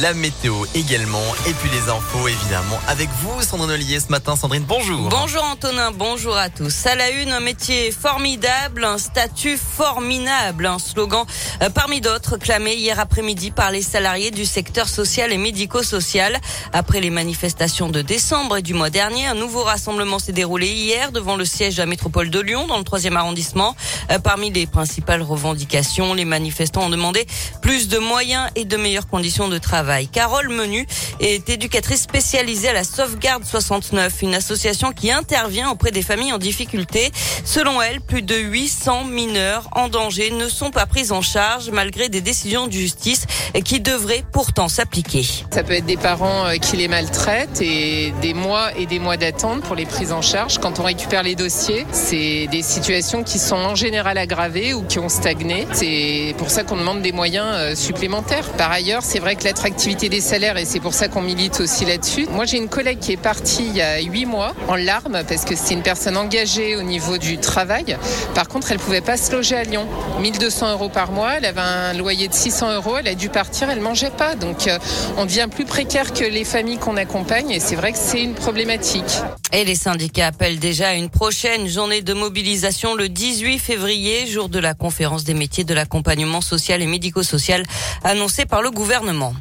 La météo également, et puis les infos évidemment. Avec vous, Sandrine Ollier, ce matin. Sandrine, bonjour. Bonjour Antonin, bonjour à tous. À la une, un métier formidable, un statut formidable, un slogan euh, parmi d'autres clamé hier après-midi par les salariés du secteur social et médico-social. Après les manifestations de décembre et du mois dernier, un nouveau rassemblement s'est déroulé hier devant le siège de la métropole de Lyon, dans le troisième arrondissement. Euh, parmi les principales revendications, les manifestants ont demandé plus de moyens et de meilleures conditions de travail Carole Menu est éducatrice spécialisée à la Sauvegarde 69, une association qui intervient auprès des familles en difficulté. Selon elle, plus de 800 mineurs en danger ne sont pas pris en charge malgré des décisions de justice qui devraient pourtant s'appliquer. Ça peut être des parents euh, qui les maltraitent et des mois et des mois d'attente pour les prises en charge. Quand on récupère les dossiers, c'est des situations qui sont en général aggravées ou qui ont stagné. C'est pour ça qu'on demande des moyens euh, supplémentaires. Par ailleurs, c'est vrai que l'être activité des salaires et c'est pour ça qu'on milite aussi là-dessus. Moi, j'ai une collègue qui est partie il y a huit mois en larmes parce que c'est une personne engagée au niveau du travail. Par contre, elle pouvait pas se loger à Lyon. 1200 euros par mois, elle avait un loyer de 600 euros, elle a dû partir, elle mangeait pas. Donc, euh, on devient plus précaire que les familles qu'on accompagne et c'est vrai que c'est une problématique. Et les syndicats appellent déjà à une prochaine journée de mobilisation le 18 février, jour de la conférence des métiers de l'accompagnement social et médico-social annoncée par le gouvernement.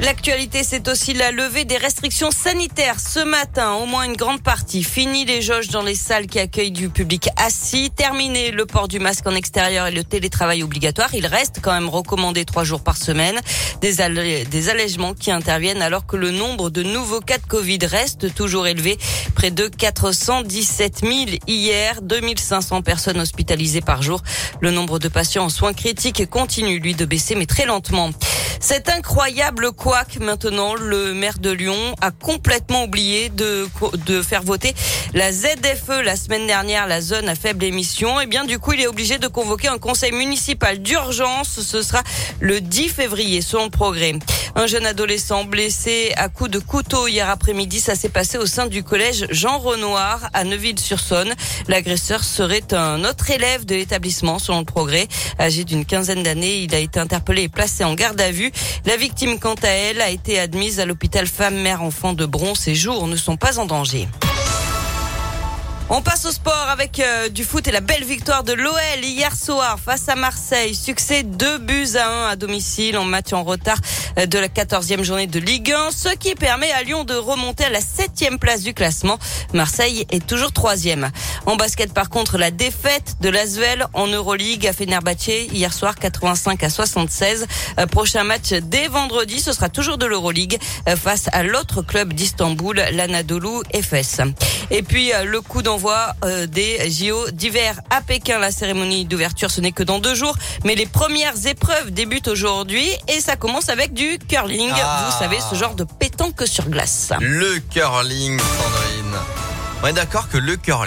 L'actualité, c'est aussi la levée des restrictions sanitaires ce matin. Au moins une grande partie. Fini les jauges dans les salles qui accueillent du public assis. Terminé le port du masque en extérieur et le télétravail obligatoire. Il reste quand même recommandé trois jours par semaine. Des, des allègements qui interviennent alors que le nombre de nouveaux cas de Covid reste toujours élevé. Près de 417 000 hier. 2500 personnes hospitalisées par jour. Le nombre de patients en soins critiques continue, lui, de baisser, mais très lentement. C'est incroyable quoique maintenant le maire de Lyon a complètement oublié de, de faire voter la ZFE la semaine dernière, la zone à faible émission. Et eh bien du coup, il est obligé de convoquer un conseil municipal d'urgence. Ce sera le 10 février, selon le progrès. Un jeune adolescent blessé à coups de couteau hier après-midi, ça s'est passé au sein du collège Jean Renoir à Neuville-sur-Saône. L'agresseur serait un autre élève de l'établissement, selon le progrès. Âgé d'une quinzaine d'années, il a été interpellé et placé en garde à vue. La victime, quant à elle, a été admise à l'hôpital femme-mère-enfant de Bron. Ses jours ne sont pas en danger. On passe au sport avec euh, du foot et la belle victoire de l'OL hier soir face à Marseille. Succès 2 buts à 1 à domicile en match en retard euh, de la 14e journée de Ligue 1, ce qui permet à Lyon de remonter à la 7e place du classement. Marseille est toujours troisième. En basket par contre, la défaite de l'Asvel en Euroleague à Fenerbahçe hier soir 85 à 76. Euh, prochain match dès vendredi, ce sera toujours de l'Euroleague face à l'autre club d'Istanbul, l'Anadolu Efes. Et puis le coup d'envoi euh, des JO d'hiver à Pékin. La cérémonie d'ouverture, ce n'est que dans deux jours, mais les premières épreuves débutent aujourd'hui et ça commence avec du curling. Ah. Vous savez, ce genre de pétanque sur glace. Le curling, Sandrine. On est d'accord que le curling